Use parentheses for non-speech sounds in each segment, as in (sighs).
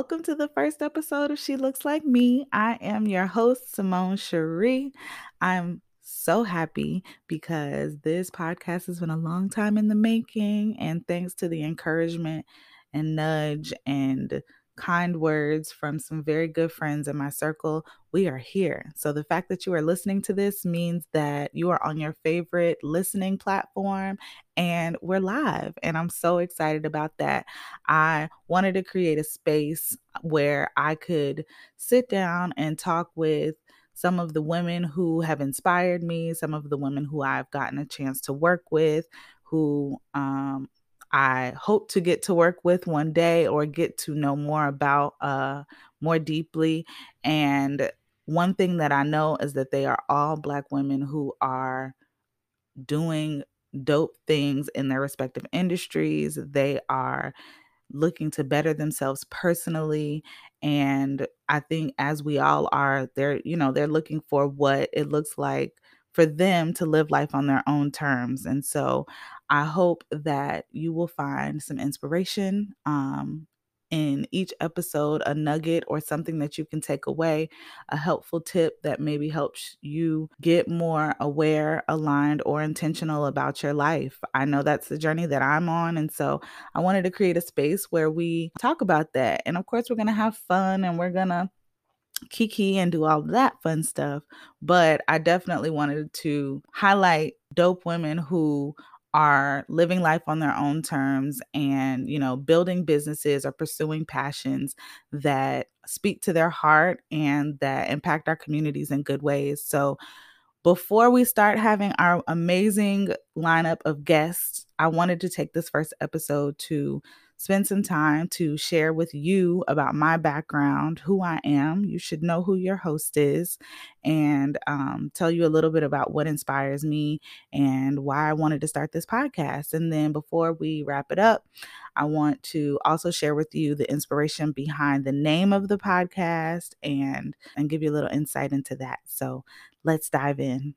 Welcome to the first episode of She Looks Like Me. I am your host, Simone Cherie. I'm so happy because this podcast has been a long time in the making. And thanks to the encouragement and nudge and kind words from some very good friends in my circle, we are here. So, the fact that you are listening to this means that you are on your favorite listening platform and we're live. And I'm so excited about that. I wanted to create a space where I could sit down and talk with some of the women who have inspired me, some of the women who I've gotten a chance to work with, who um, I hope to get to work with one day or get to know more about uh, more deeply. And one thing that I know is that they are all Black women who are doing dope things in their respective industries. They are looking to better themselves personally and i think as we all are they're you know they're looking for what it looks like for them to live life on their own terms. And so I hope that you will find some inspiration um, in each episode, a nugget or something that you can take away, a helpful tip that maybe helps you get more aware, aligned, or intentional about your life. I know that's the journey that I'm on. And so I wanted to create a space where we talk about that. And of course, we're going to have fun and we're going to kiki and do all that fun stuff. But I definitely wanted to highlight dope women who are living life on their own terms and you know building businesses or pursuing passions that speak to their heart and that impact our communities in good ways. So before we start having our amazing lineup of guests i wanted to take this first episode to spend some time to share with you about my background, who I am. You should know who your host is, and um, tell you a little bit about what inspires me and why I wanted to start this podcast. And then before we wrap it up, I want to also share with you the inspiration behind the name of the podcast and and give you a little insight into that. So let's dive in.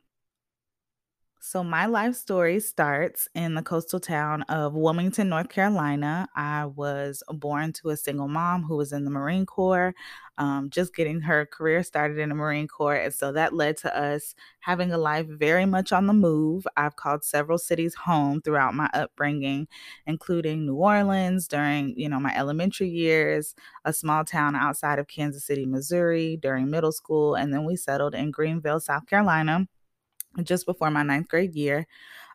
So, my life story starts in the coastal town of Wilmington, North Carolina. I was born to a single mom who was in the Marine Corps, um, just getting her career started in the Marine Corps. And so that led to us having a life very much on the move. I've called several cities home throughout my upbringing, including New Orleans during, you know, my elementary years, a small town outside of Kansas City, Missouri during middle school, and then we settled in Greenville, South Carolina just before my ninth grade year.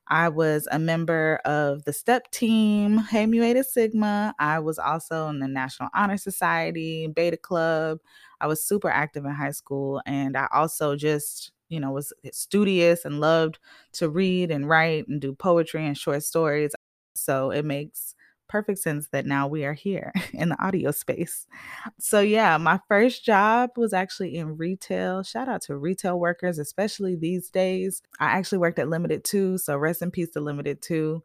I was a member of the STEP team, Hey Mu Eta Sigma. I was also in the National Honor Society, Beta Club. I was super active in high school. And I also just, you know, was studious and loved to read and write and do poetry and short stories. So it makes perfect sense that now we are here (laughs) in the audio space. So, yeah, my first job was actually in retail. Shout out to retail workers, especially these days. I actually worked at Limited Too, So, rest in peace to Limited Too.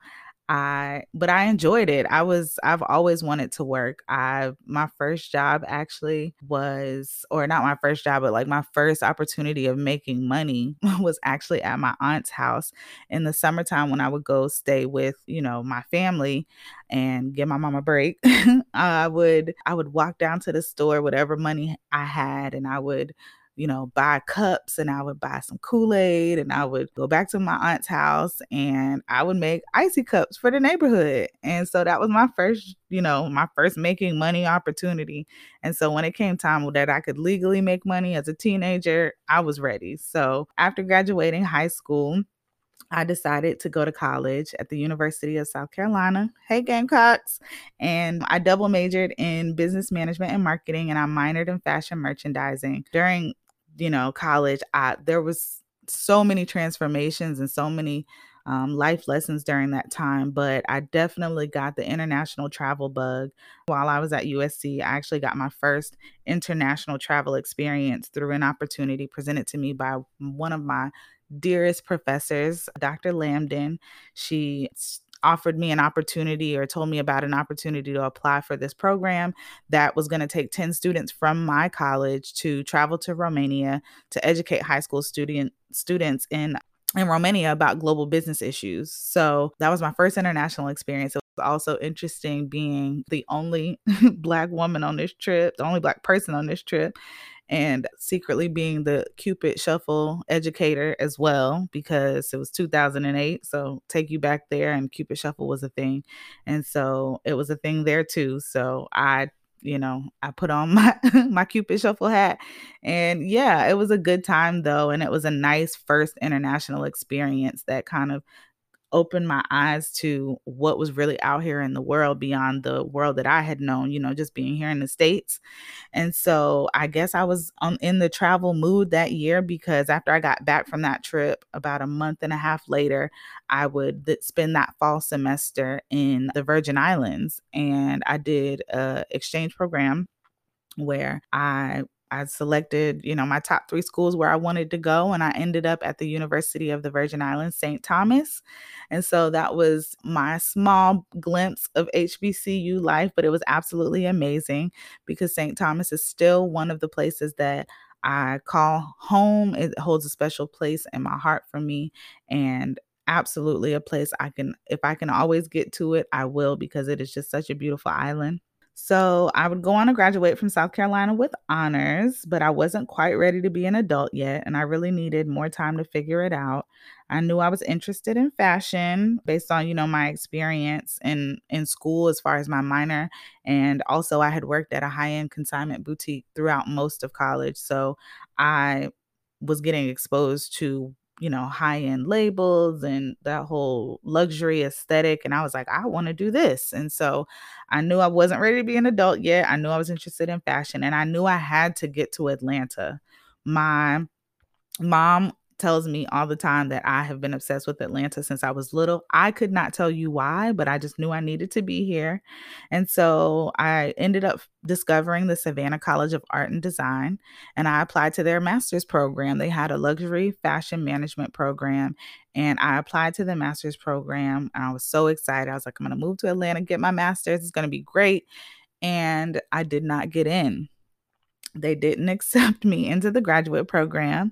I but I enjoyed it. I was I've always wanted to work. I my first job actually was or not my first job, but like my first opportunity of making money (laughs) was actually at my aunt's house in the summertime when I would go stay with, you know, my family and give my mom a break. (laughs) I would I would walk down to the store whatever money I had and I would you know, buy cups and I would buy some Kool Aid and I would go back to my aunt's house and I would make icy cups for the neighborhood. And so that was my first, you know, my first making money opportunity. And so when it came time that I could legally make money as a teenager, I was ready. So after graduating high school, I decided to go to college at the University of South Carolina. Hey, Gamecocks. And I double majored in business management and marketing, and I minored in fashion merchandising. During you know, college, I there was so many transformations and so many um, life lessons during that time, but I definitely got the international travel bug. While I was at USC, I actually got my first international travel experience through an opportunity presented to me by one of my dearest professors, Dr. Lambden. She offered me an opportunity or told me about an opportunity to apply for this program that was going to take 10 students from my college to travel to Romania to educate high school student students in in Romania about global business issues. So that was my first international experience. It was also interesting being the only (laughs) black woman on this trip, the only black person on this trip, and secretly being the Cupid Shuffle educator as well because it was 2008. So take you back there, and Cupid Shuffle was a thing. And so it was a thing there too. So I you know, I put on (laughs) my my Cupid Shuffle hat. And yeah, it was a good time though and it was a nice first international experience that kind of opened my eyes to what was really out here in the world beyond the world that I had known, you know, just being here in the States. And so I guess I was in the travel mood that year because after I got back from that trip, about a month and a half later, I would th- spend that fall semester in the Virgin Islands. And I did a exchange program where I I selected, you know, my top three schools where I wanted to go, and I ended up at the University of the Virgin Islands, St. Thomas. And so that was my small glimpse of HBCU life, but it was absolutely amazing because St. Thomas is still one of the places that I call home. It holds a special place in my heart for me. And absolutely a place I can, if I can always get to it, I will because it is just such a beautiful island. So I would go on to graduate from South Carolina with honors, but I wasn't quite ready to be an adult yet, and I really needed more time to figure it out. I knew I was interested in fashion based on, you know, my experience in in school as far as my minor, and also I had worked at a high-end consignment boutique throughout most of college, so I was getting exposed to you know, high end labels and that whole luxury aesthetic. And I was like, I want to do this. And so I knew I wasn't ready to be an adult yet. I knew I was interested in fashion and I knew I had to get to Atlanta. My mom tells me all the time that I have been obsessed with Atlanta since I was little. I could not tell you why, but I just knew I needed to be here. And so I ended up discovering the Savannah College of Art and Design and I applied to their master's program. They had a luxury fashion management program and I applied to the master's program I was so excited. I was like, I'm going to move to Atlanta, get my master's. It's going to be great. And I did not get in they didn't (laughs) accept me into the graduate program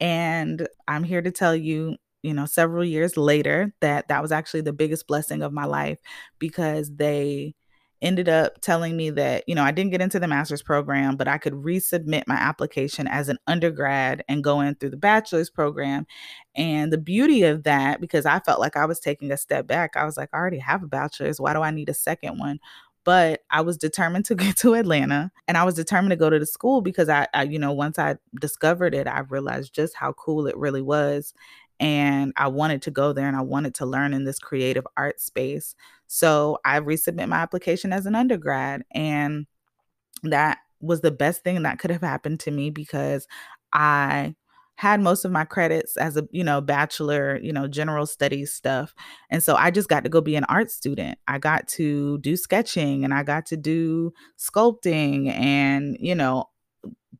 and I'm here to tell you, you know, several years later that that was actually the biggest blessing of my life because they ended up telling me that, you know, I didn't get into the master's program, but I could resubmit my application as an undergrad and go in through the bachelor's program. And the beauty of that, because I felt like I was taking a step back, I was like, I already have a bachelor's. Why do I need a second one? But I was determined to (laughs) get to Atlanta and I was determined to go to the school because I, I, you know, once I discovered it, I realized just how cool it really was. And I wanted to go there and I wanted to learn in this creative art space. So I resubmit my application as an undergrad. And that was the best thing that could have happened to me because I had most of my credits as a you know bachelor you know general studies stuff and so i just got to go be an art student. I got to do sketching and i got to do sculpting and you know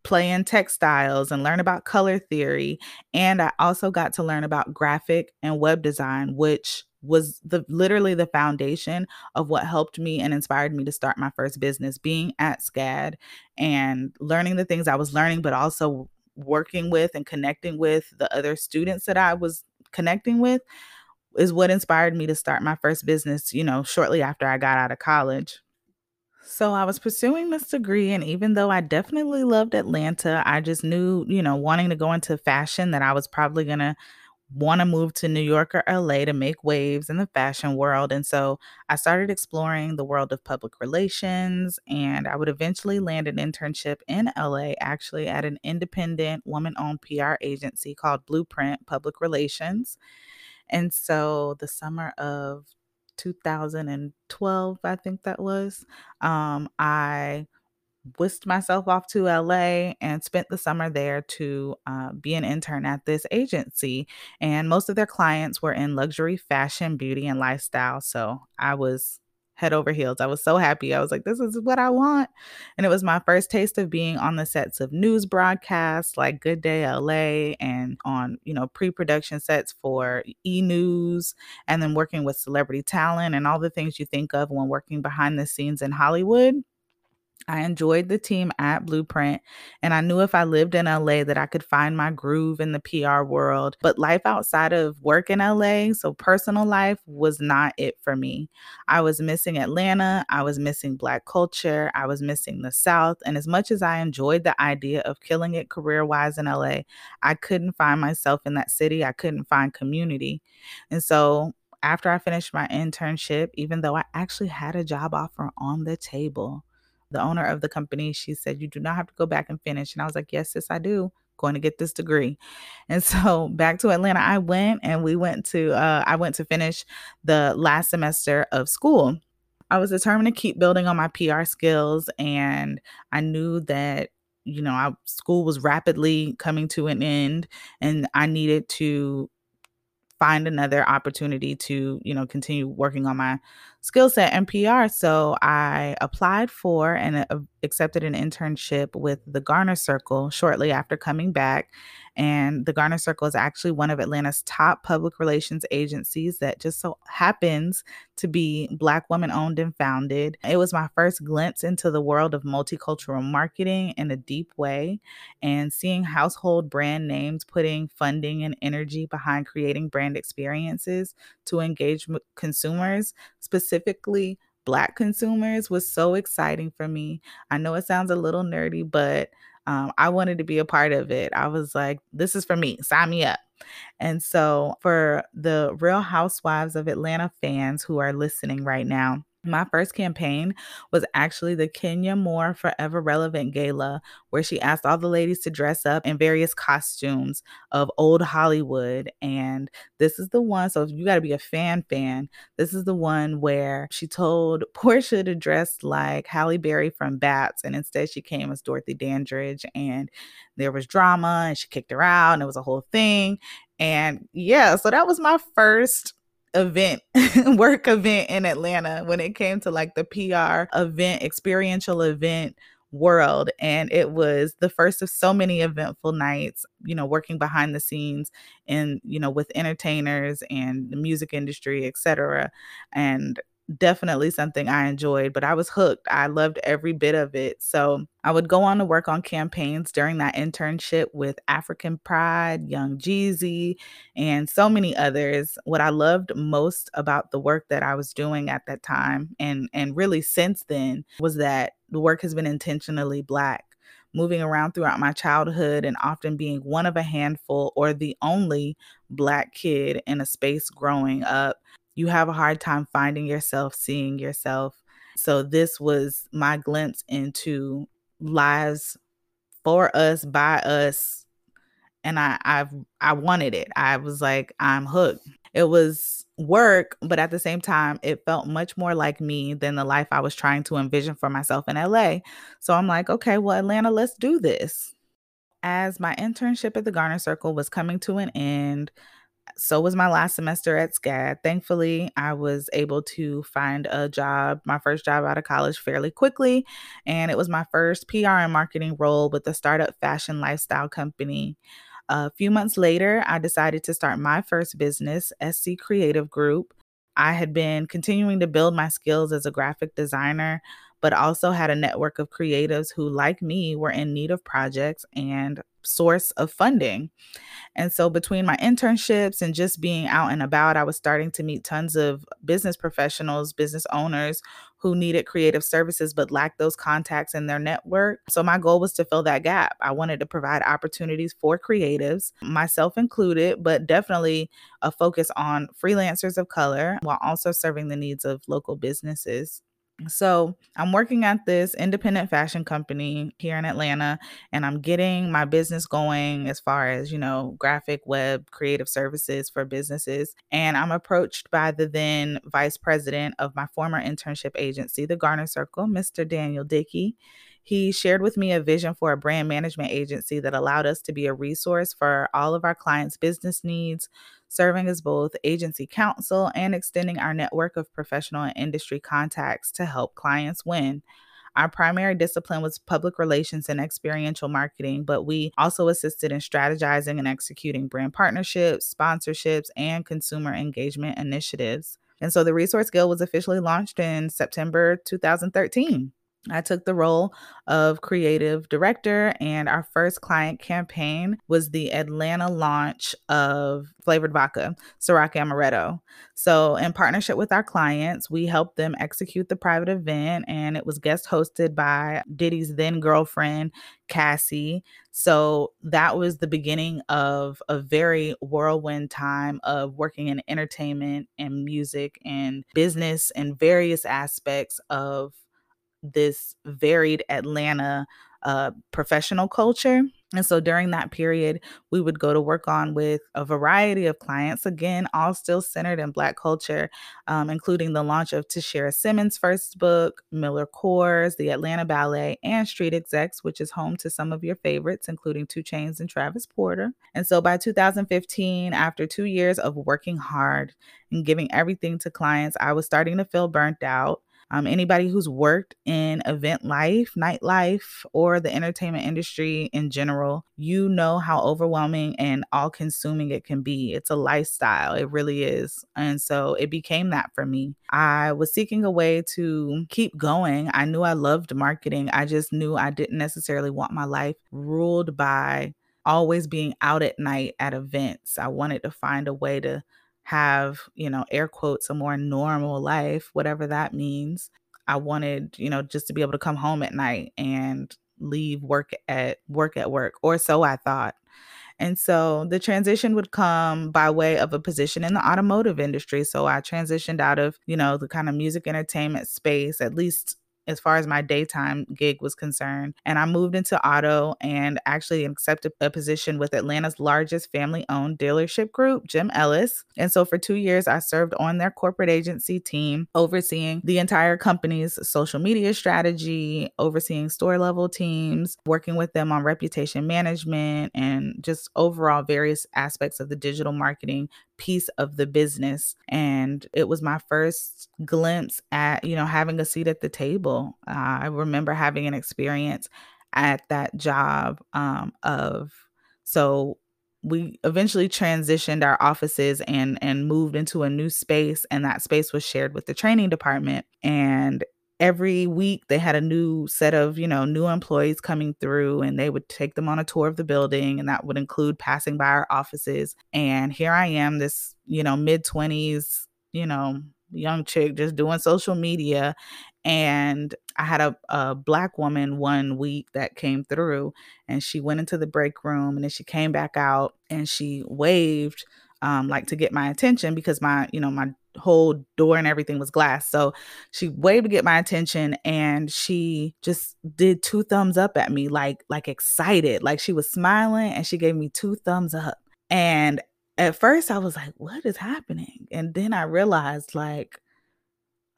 play in textiles and learn about color theory and i also got to learn about graphic and web design which was the literally the foundation of what helped me and inspired me to start my first business being at SCAD and learning the things I was learning but also working with and connecting with the other students that I was connecting with is what inspired me to start my first business, you know, shortly after I got out of college. So I was pursuing this degree, and even though I definitely loved Atlanta, I just knew, you know, wanting to go into fashion that I was probably going to want to move to New York or LA to make waves in the fashion world. And so I started exploring the world of public relations, and I would eventually land an internship in LA, actually at an independent woman owned PR agency called Blueprint Public Relations. And so the summer of 2012, I think that was, um, I whisked myself off to LA and spent the summer there to uh, be an intern at this agency. And most of their clients were in luxury fashion, beauty, and lifestyle. So I was head over heels. I was so happy. I was like, this is what I want. And it was my first taste of being on the sets of news broadcasts like Good Day LA and on, you know, pre production sets for e news and then working with celebrity talent and all the things you think of when working behind the scenes in Hollywood I enjoyed the team at Blueprint, and I knew if I lived in LA that I could find my groove in the PR world. But life outside of work in LA, so personal life, was not it for me. I was missing Atlanta, I was missing Black culture, I was missing the South. And as much as I enjoyed the idea of killing it career wise in LA, I couldn't find myself in that city, I couldn't find community. And so after I finished my internship, even though I actually had a job offer on the table, the owner of the company, she said, You do not have to go back and finish. And I was like, Yes, yes, I do. Going to get this degree. And so (laughs) back to Atlanta, I went and we went to, uh, I went to finish the last semester of school. I was determined to keep building on my PR skills. And I knew that, you know, I, school was rapidly coming to an end and I needed to find another opportunity to, you know, continue working on my skill set and PR. So I applied for and uh, accepted an internship with the Garner Circle shortly after coming back. And the Garner Circle is actually one of Atlanta's top public relations agencies that just so happens to be Black woman owned and founded. It was my first glimpse into the world of multicultural marketing in a deep way. And seeing household brand names putting funding and energy behind creating brand experiences to engage consumers, specifically Black consumers, was so exciting for me. I know it sounds a little nerdy, but um, I wanted to be a part of it. I was like, this is for me, sign me up. And so, for the Real Housewives of Atlanta fans who are listening right now, my first campaign was actually the Kenya Moore Forever Relevant Gala, where she asked all the ladies to dress up in various costumes of old Hollywood. And this is the one, so if you got to be a fan fan, this is the one where she told (laughs) Porsha to dress like Halle Berry from B.A.P.S., and instead she came as Dorothy Dandridge. And there was drama, and she kicked her out, and it was a whole thing. And yeah, so that was my first event, (laughs) work event in Atlanta when it came to like the PR event, experiential event world and it was the first of so many eventful nights you know working behind the scenes and you know with entertainers and the music industry etc and definitely something I enjoyed, but I was hooked. I loved every bit of it. So I would go on to work on campaigns during that internship with African Pride, Young Jeezy, and so many others. What I loved most about the work that I was doing at that time and and really since then was that the work has been intentionally black moving around throughout my childhood and often being one of a handful or the only Black kid in a space growing up you have a hard time finding yourself, seeing yourself. So this was my glimpse into lives for us, by us. And I I've I wanted it. I was like, I'm hooked. It was work, but at the same time, it felt much more like me than the life I was trying to envision for myself in LA. So I'm like, okay, well, Atlanta, let's do this. As my internship at the Garner Circle was coming to an end, so was my last semester at SCAD. Thankfully, I was able to find a job, my first job out of college, fairly quickly. And it was my first PR and marketing role with a startup fashion lifestyle company. A few months later, I decided to start my first business, SC Creative Group. I had been continuing to build my skills as a graphic designer, but also had a network of creatives who, like me, were in need of projects and source of funding. And so, between my internships and just being out and about, I was starting to meet tons of business professionals, business owners who needed creative services but lacked those contacts in their network. So, my goal was to fill that gap. I wanted to provide opportunities for creatives, myself included, but definitely a focus on freelancers of color while also serving the needs of local businesses. So I'm working at this independent fashion company here in Atlanta, and I'm getting my business going as far as, you know, graphic, web, creative services for businesses. And I'm approached by the then vice president of my former internship agency, the Garner Circle, Mr. Daniel Dickey. He shared with me a vision for a brand management agency that allowed us to be a resource for all of our clients' business needs, serving as both agency counsel and extending our network of professional and industry contacts to help clients win. Our primary discipline was public relations and experiential marketing, but we also assisted in strategizing and executing brand partnerships, sponsorships, and consumer engagement initiatives. And so the Resource Guild was officially launched in September 2013. I took the role of creative director, and our first client campaign was the Atlanta launch of flavored vodka, Ciroc Amaretto. So, in partnership with our clients, we helped them execute the private event, and it was guest hosted by Diddy's then girlfriend, Cassie. So, that was the beginning of a very whirlwind time of working in entertainment and music and business and various aspects of this varied Atlanta uh, professional culture. And so during that period, we would go to work on with a variety of clients, again, all still centered in Black culture, um, including the launch of Tashera Simmons' first book, Miller Coors, the Atlanta Ballet, and Street Execs, which is home to some of your favorites, including 2 Chainz and Travis Porter. And so by 2015, after two years of working hard and giving everything to clients, I was starting to feel burnt out. Um, anybody who's worked in event life, nightlife, or the entertainment industry in general, you know how overwhelming and all consuming it can be. It's a lifestyle, it really is. And so it became that for me. I was seeking a way to keep going. I knew I loved marketing, I just knew I didn't necessarily want my life ruled by always being out at night at events. I wanted to find a way to have, you know, air quotes, a more normal life, whatever that means. I wanted, you know, just to be able to come home at night and leave work at work at work, or so I thought. And so the transition would come by way of a position in the automotive industry. So I transitioned out of, you know, the kind of music entertainment space, at least as far as my daytime gig was concerned. And I moved into auto and actually accepted a position with Atlanta's largest family owned dealership group, Jim Ellis. And so for two years, I served on their corporate agency team, overseeing the entire company's social media strategy, overseeing store level teams, working with them on reputation management, and just overall various aspects of the digital marketing piece of the business and it was my first glimpse at you know having a seat at the table. Uh, i remember having an experience at that job um, of so we eventually transitioned our offices and and moved into a new space and that space was shared with the training department and every week they had a new set of you know new employees coming through and they would take them on a tour of the building and that would include passing by our offices and here i am this you know mid 20s you know young chick just doing social media and i had a, a black woman one week that came through and she went into the break room and then she came back out and she waved um, like to get my attention because my you know my whole door and everything was glass. So she waved to get my attention and she just did two thumbs up at me like like excited. Like she was smiling and she gave me two thumbs up. And at first I was like, what is happening? And then I realized like,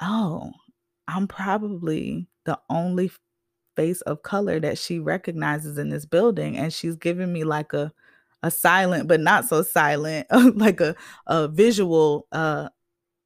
oh, I'm probably the only face of color that she recognizes in this building and she's giving me like a a silent but not so silent (laughs) like a a visual uh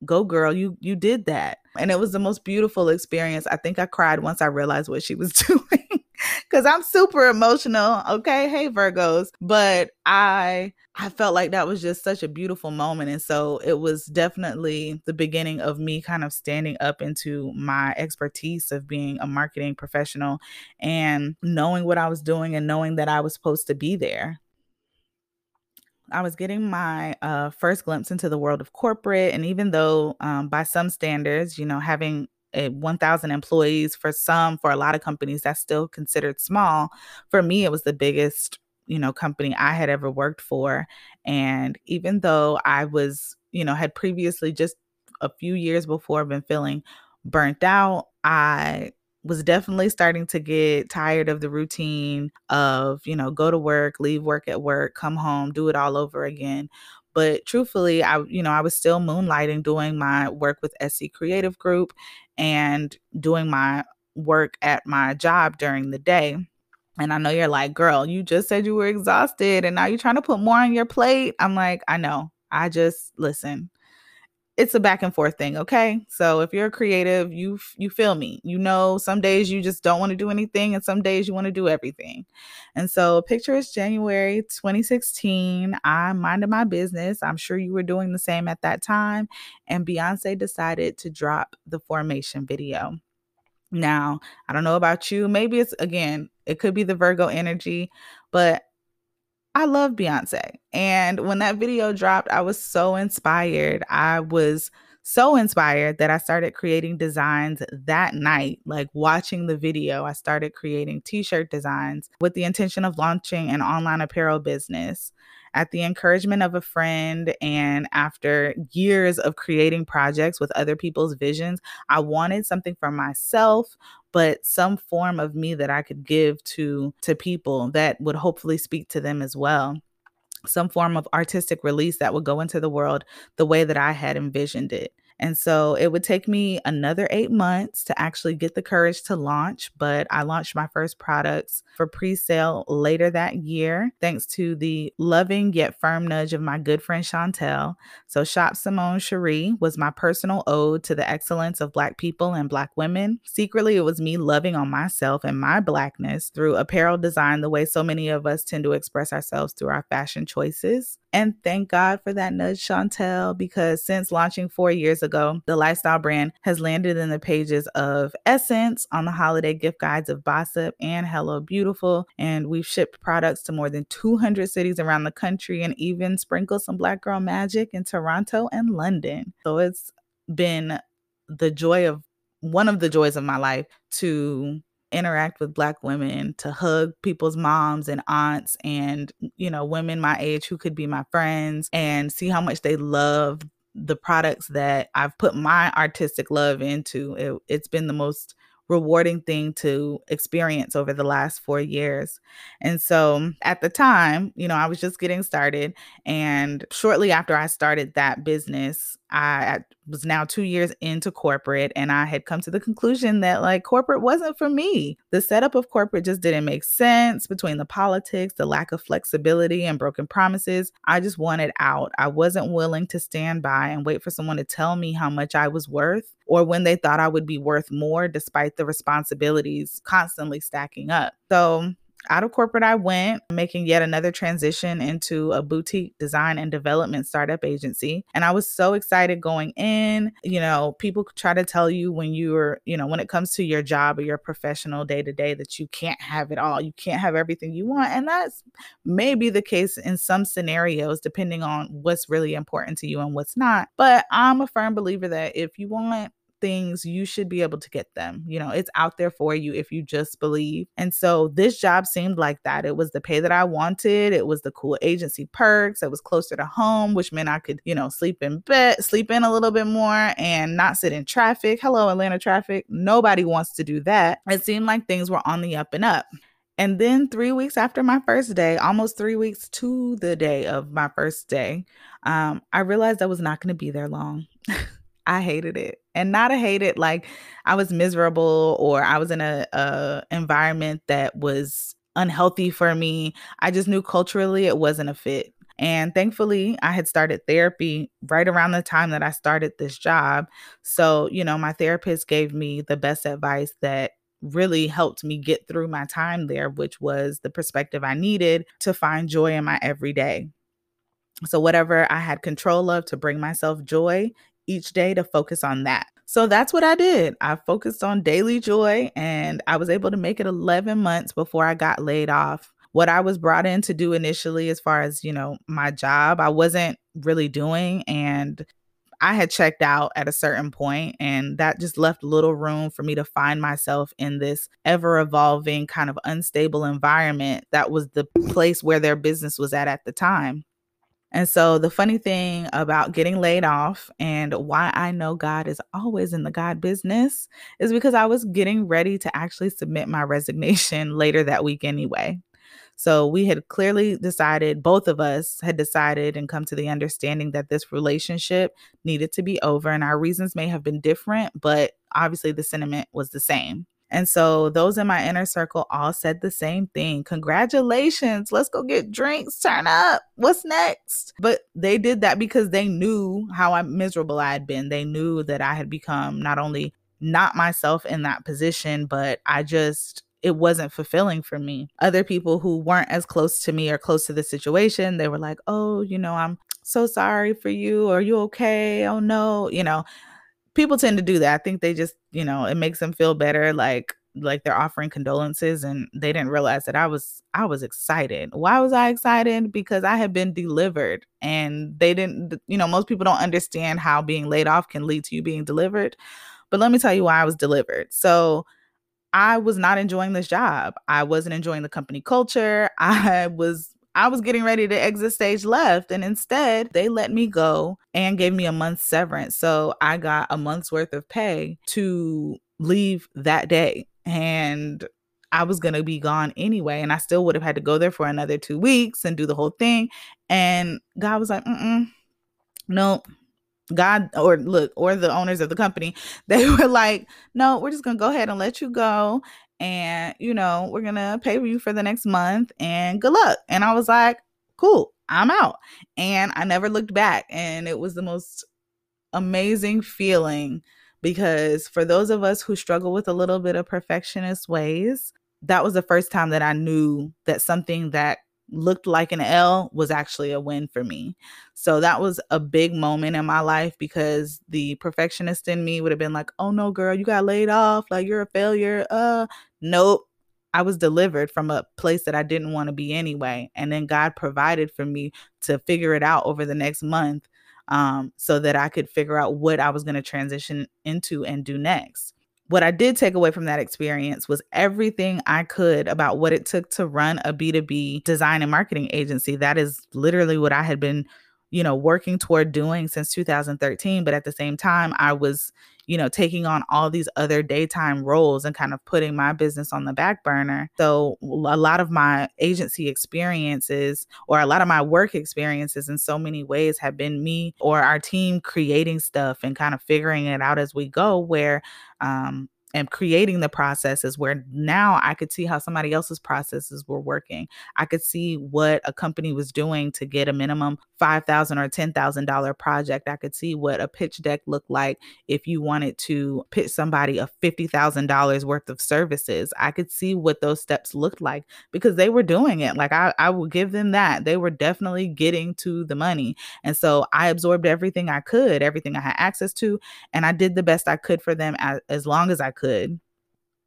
go girl you you did that. And it was the most beautiful experience. I think i cried once i realized what she was (laughs) doing because i'm super emotional okay? Hey virgos. But i i felt like that was just such a beautiful moment. And so it was definitely the beginning of me kind of standing up into my expertise of being a marketing professional and knowing what i was doing and knowing that i was supposed to be there I was getting my uh, first glimpse into the world of corporate. And even though, um, by some standards, you know, having a 1,000 employees for some, for a lot of companies, that's still considered small. For me, it was the biggest, you know, company I had ever worked for. And even though I was, you know, had previously just a few years before been feeling burnt out, I was definitely starting to get tired of the routine of, you know, go to work, leave work at work, come home, do it all over again. But truthfully, I, you know, I was still moonlighting doing my work with SC Creative Group and doing my work at my job during the day. And I know you're like, girl, you just said you were exhausted and now you're trying to put more on your plate. I'm like, I know. I just listen it's a back and forth thing okay? So if you're creative you you feel me. You know some days you just don't want to do anything and some days you want to do everything. And so picture is january 2016 i minded my business. I'm sure you were doing the same at that time and beyonce decided to drop the formation video. Now, I don't know about you. Maybe it's again, it could be the Virgo energy, but I love Beyonce. And when that video dropped, I was so inspired. I was so inspired that I started creating designs that night. Like watching the video, I started creating t shirt designs with the intention of launching an online apparel business. At the encouragement of a friend, and after years of creating projects with other people's visions, I wanted something for myself, but some form of me that I could give to to people that would hopefully speak to them as well some form of artistic release that would go into the world the way that I had envisioned it. And so it would take me another eight months to actually get the courage to launch. But I launched my first products for pre sale later that year, thanks to the loving yet firm nudge of my good friend Chantel. So, Shop Simone Cherie was my personal ode to the excellence of Black people and Black women. Secretly, it was me loving on myself and my Blackness through apparel design, the way so many of us tend to express ourselves through our fashion choices. And thank God for that nudge, Chantel, because since launching four years ago, the lifestyle brand has landed in the pages of Essence on the holiday gift guides of Bossip and Hello Beautiful. And we've shipped products to more than 200 cities around the country and even sprinkled some Black Girl Magic in Toronto and London. So it's been the joy of one of the joys of my life to interact with black women to hug people's moms and aunts and you know women my age who could be my friends and see how much they love the products that I've put my artistic love into it, it's been the most rewarding thing to experience over the last four years. And so at the time, you know, I was just getting started. And shortly after I started that business, I was now two years into corporate and I had come to the conclusion that like corporate wasn't for me. The setup of corporate just didn't make sense between the politics, the lack of flexibility, and broken promises. I just wanted out. I wasn't willing to stand by and wait for someone to tell me how much I was worth or when they thought I would be worth more despite the responsibilities constantly stacking up. So out of corporate, I went, making yet another transition into a boutique design and development startup agency. And I was so excited going in. You know, people try to tell you when you're, you know, when it comes to your job or your professional day to day that you can't have it all. You can't have everything you want. And that's maybe the case in some scenarios, depending on what's really important to you and what's not. But I'm a firm believer that if you want things, you should be able to get them. You know, it's out there for you if you just believe. And so this job seemed like that. It was the pay that I wanted, it was the cool agency perks, it was closer to home, which meant I could, you know, sleep in bed, sleep in a little bit more and not sit in traffic. Hello, Atlanta traffic. Nobody wants to do that. It seemed like things were on the up and up. And then three weeks after my first day, almost three weeks to the day of my first day, um, I realized I was not going to be there long. (laughs) I hated it. And not a hate it like I was miserable or I was in a, a environment that was unhealthy for me. I just knew culturally it wasn't a fit. And thankfully, I had started therapy right around the time that I started this job. So, you know, my therapist gave me the best advice that really helped me get through my time there, which was the perspective I needed to find joy in my everyday. So, whatever I had control of to bring myself joy, each day to focus on that. So that's what I did. I focused on daily joy and I was able to make it 11 months before I got laid off. What I was brought in to do initially, as far as, you know, my job, I wasn't really doing. And I had checked out at a certain point, and that just left little room for me to find myself in this ever evolving, kind of unstable environment that was the place where their business was at at the time. And so, the funny thing about getting laid off and why I know God is always in the God business is because I was getting ready to actually submit my (laughs) resignation later that week anyway. So, we had clearly decided, both of us had decided and come to the understanding that this relationship needed to be over. And our reasons may have been different, but obviously the sentiment was the same. And so those in my inner circle all said the same thing. Congratulations. Let's go get drinks. Turn up. What's next? But they did that because they knew how miserable I had been. They knew that I had become not only not myself in that position, but I just it wasn't fulfilling for me. Other people who weren't as close to me or close to the situation, they were like, "Oh, you know, I'm so sorry for you. Are you okay? Oh no." You know, people tend to do that. I think they just, you know, it makes them feel better like like they're offering condolences and they didn't realize that I was I was excited. Why was I excited? Because I had been delivered and they didn't you know, most people don't understand how being laid off can lead to you being delivered. But let me tell you why I was delivered. So I was not enjoying this job. I wasn't enjoying the company culture. (laughs) I was I was getting ready to exit stage left. And instead, they let me go and gave me a month's severance. So I got a month's worth of pay to leave that day. And I was going to be gone anyway. And I still would have had to go there for another two weeks and do the whole thing. And God was like, mm no, God or look, or the owners of the company, (laughs) they were like, no, we're just going to go ahead and let you go. And, you know, we're to pay you for the next month and good luck. And I was like, cool, I'm out. And I never looked back. And it was the most amazing feeling because for those of us who struggle with a little bit of perfectionist ways, that was the first time that I knew that something that looked like an L was actually a win for me. So that was a big moment in my life because the perfectionist in me would have been like, "Oh no, girl, you got laid off, like you're a failure." Uh, nope. I was delivered from a place that I didn't want to be anyway. And then God provided for me to figure it out over the next month um, so that I could figure out what I was going to transition into and do next what I did take away from that experience was everything I could about what it took to run a B2B design and marketing agency. That is literally what I had been, you know, working toward doing since 2013. But at the same time, I was you know, taking on all these other daytime roles and kind of putting my business on the back burner. So, a lot of my agency experiences or a lot of my work experiences in so many ways have been me or our team creating stuff and kind of figuring it out as we go, where um, and creating the processes where now I could see how somebody else's processes were working. I could see what a company was doing to get a minimum 5,000 or $10,000 project. I could see what a pitch deck looked like if you wanted to pitch somebody a $50,000 worth of services. I could see what those steps looked like because they were doing it. Like I, I will give them that. They were definitely getting to the money. And so I absorbed everything I could, everything I had access to, and I did the best I could for them as, as long as I could could.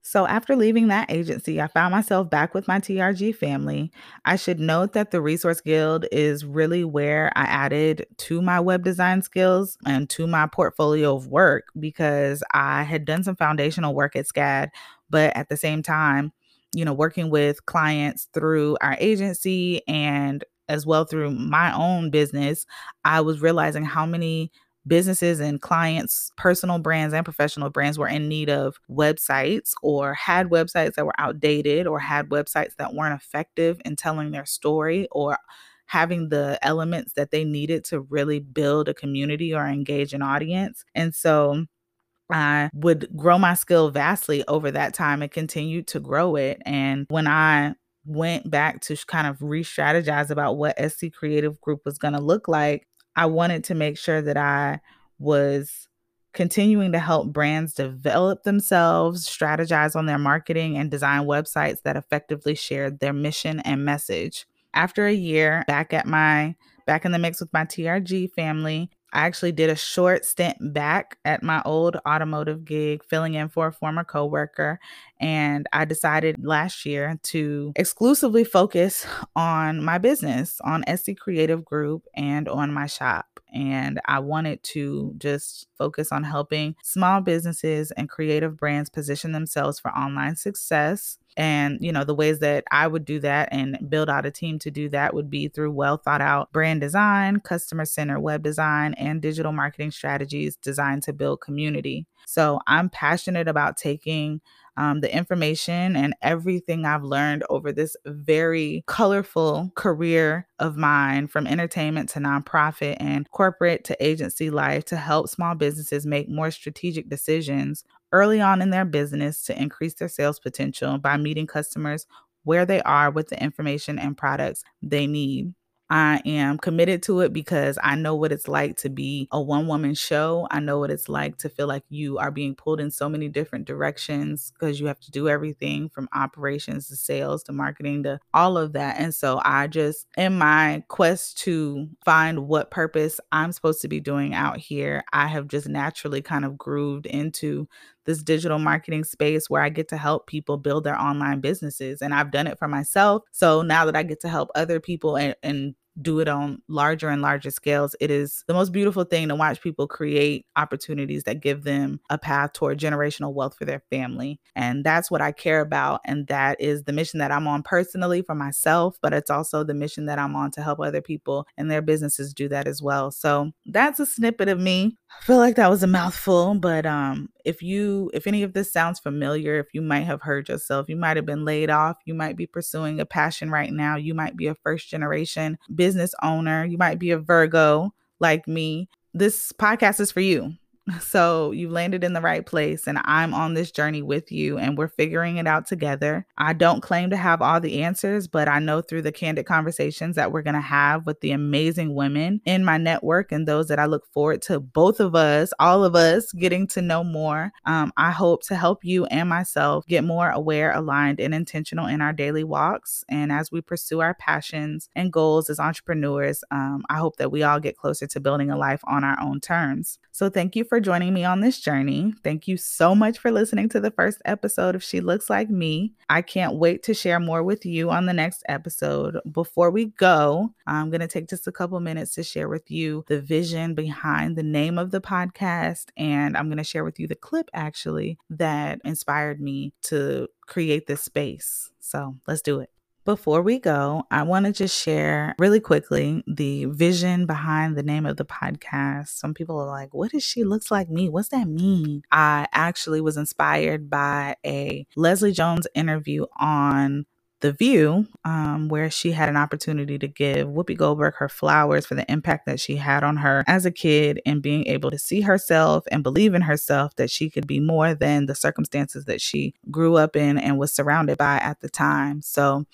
So, after leaving that agency, I found myself back with my TRG family. I should note that the Resource Guild is really where I added to my web design skills and to my portfolio of work because I had done some foundational work at SCAD, but at the same time, you know, working with clients through our agency and as well through my own business, I was realizing how many businesses and clients, personal brands and professional brands were in need of websites or had websites that were outdated or had websites that weren't effective in telling their story or having the elements that they needed to really build a community or engage an audience. And so I would grow my skill vastly over that time and continued to grow it. And when I went back to kind of re strategize about what SC Creative Group was going to look like, I wanted to make sure that I was continuing to help brands develop themselves, strategize on their marketing, and design websites that effectively shared their mission and message. After a year back at my back in the mix with my TRG family, I actually did a short stint back at my old automotive gig, filling in for a former coworker. And I decided last year to exclusively focus on my business, on SC Creative Group, and on my shop. And I wanted to just focus on helping small businesses and creative brands position themselves for online success and, you know, the ways that I would do that and build out a team to do that would be through well thought out brand design, customer center web design, and digital marketing strategies designed to build community. So I'm passionate about taking um, the information and everything I've learned over this very colorful career of mine from entertainment to nonprofit and corporate to agency life to help small businesses make more strategic decisions early on in their business to increase their sales potential by meeting customers where they are with the information and products they need. I am committed to it because I know what it's like to be a one woman show. I know what it's like to feel like you are being pulled in so many different directions because you have to do everything from operations to sales to marketing to all of that. And so I just, in my quest to find what purpose I'm supposed to be doing out here, I have just naturally kind of grooved into this digital marketing space where I get to help people build their online businesses. And I've done it for myself. So now that I get to help other people and, and do it on larger and larger scales, it is the most beautiful thing to watch people create opportunities that give them a path toward generational wealth for their family. And that's what I care about. And that is the mission that I'm on personally for myself, but it's also the mission that I'm on to help other people and their businesses do that as well. So that's a snippet of me. I feel like that was a mouthful, but um, if you if any of this sounds familiar, if you might have heard yourself, you might have been laid off, you might be pursuing a passion right now, you might be a first generation business owner, you might be a Virgo like me. This podcast is for you. So you've landed in the right place, and I'm on this journey with you, and we're figuring it out together. I don't claim to have all the answers, but I know through the candid conversations that we're going to have with the amazing women in my network and those that I look forward to both of us, all of us, getting to know more. Um, I hope to help you and myself get more aware, aligned, and intentional in our daily walks. And as we pursue our passions and goals as entrepreneurs, um, I hope that we all get closer to building a life on our own terms. So thank you for joining me on this journey. Thank you so much for listening to the first episode of She Looks Like Me. I can't wait to share more with you on the next episode. Before we go, I'm going to take just a couple minutes to share with you the vision behind the name of the podcast. And I'm going to share with you the clip actually that inspired me to create this space. So let's do it. Before we go, I want to just share really quickly the vision behind the name of the podcast. Some people are like, What does she looks like me? What's that mean? I actually was inspired by a Leslie Jones interview on the View, um, where she had an opportunity to give Whoopi Goldberg her flowers for the impact that she had on her as a kid and being able to see herself and believe in herself that she could be more than the circumstances that she grew up in and was surrounded by at the time. So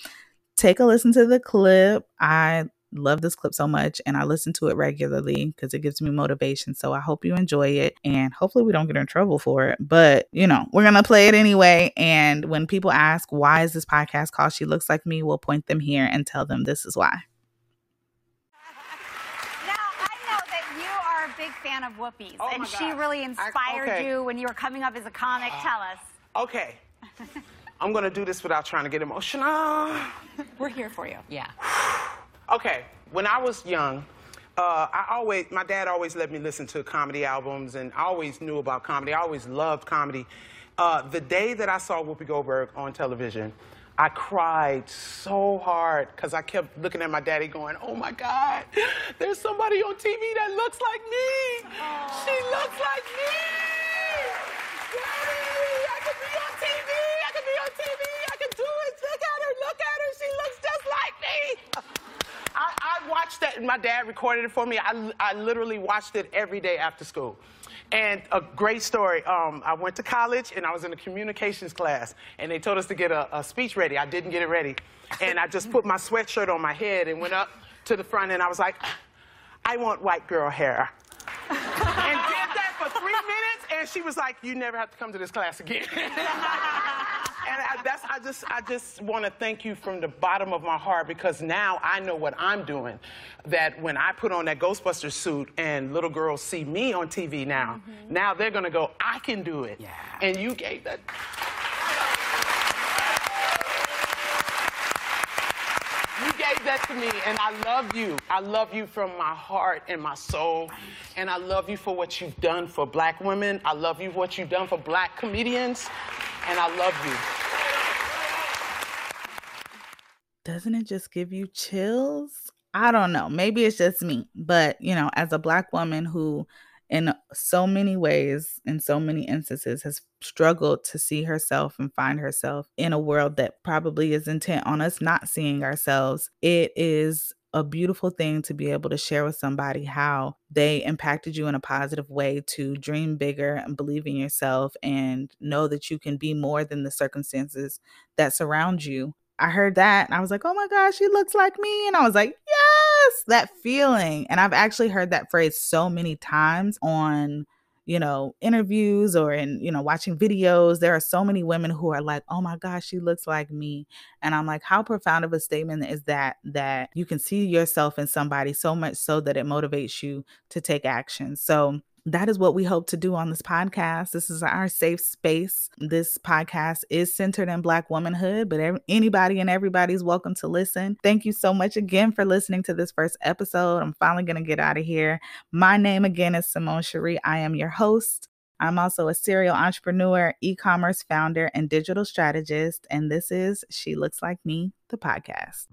take a listen to the clip. I love this clip so much and I listen to it regularly because it gives me motivation. So I hope you enjoy it and hopefully we don't get in trouble for it. But, you know, we're going to play it anyway. And when people ask, why is this podcast called She Looks Like Me, we'll point them here and tell them this is why. Now, I know that you are a big fan of Whoopi's Oh and she really inspired okay. you when you were coming up as a comic. Uh, tell us. Okay. (laughs) I'm gonna do this without trying to get emotional. We're here for you. Yeah. (sighs) (sighs) (sighs) Okay, when I was young, uh, I always, my dad always let me listen to comedy albums, and I always knew about comedy. I always loved comedy. Uh, the day that I saw Whoopi Goldberg on television, I cried so hard because I kept looking at my daddy going, oh my God, there's somebody on TV that looks like me. She looks like me. Daddy, I could be on TV. I could be on TV. I could do it. Look at her. Look at her. She looks just like me. I, I watched that, and my dad recorded it for me. I, I literally watched it every day after school. And a great story. Um, I went to college and I was in a communications class, and they told us to get a, a speech ready. I didn't get it ready. And I just put my sweatshirt on my head and went up to the front, and I was like, I want white girl hair. and did that for three minutes, and she was like, "You never have to come to this class again." (laughs) I, that's I just I just want to thank you from the bottom of my heart because now I know what I'm doing. That when I put on that Ghostbuster suit and little girls see me on TV now, mm-hmm. now they're gonna go, I can do it. Yeah. And you gave that. You gave that to me, and I love you. I love you from my heart and my soul. And I love you for what you've done for black women. I love you for what you've done for black comedians. And I love you. Doesn't it just give you chills? I don't know. Maybe it's just me, but you know, as a black woman who in so many ways in so many instances has struggled to see herself and find herself in a world that probably is intent on us not seeing ourselves. It is a beautiful thing to be able to share with somebody how they impacted you in a positive way to dream bigger and believe in yourself and know that you can be more than the circumstances that surround you. I heard that and I was like, oh my gosh, she looks like me. And I was like, yes, that feeling. And I've actually heard that phrase so many times on you know, interviews or in, you know, watching videos, there are so many women who are like, "Oh my gosh, she looks like me." And I'm like, how profound of a statement is that that you can see yourself in somebody so much so that it motivates you to take action. So, that is what we hope to do on this podcast. This is our safe space. This podcast is centered in Black womanhood, but anybody and everybody's welcome to listen. Thank you so much again for listening to this first episode. I'm finally going to get out of here. My name again is Simone Cherie. I am your host. I'm also a serial entrepreneur, e commerce founder, and digital strategist. And this is She Looks Like Me, the podcast.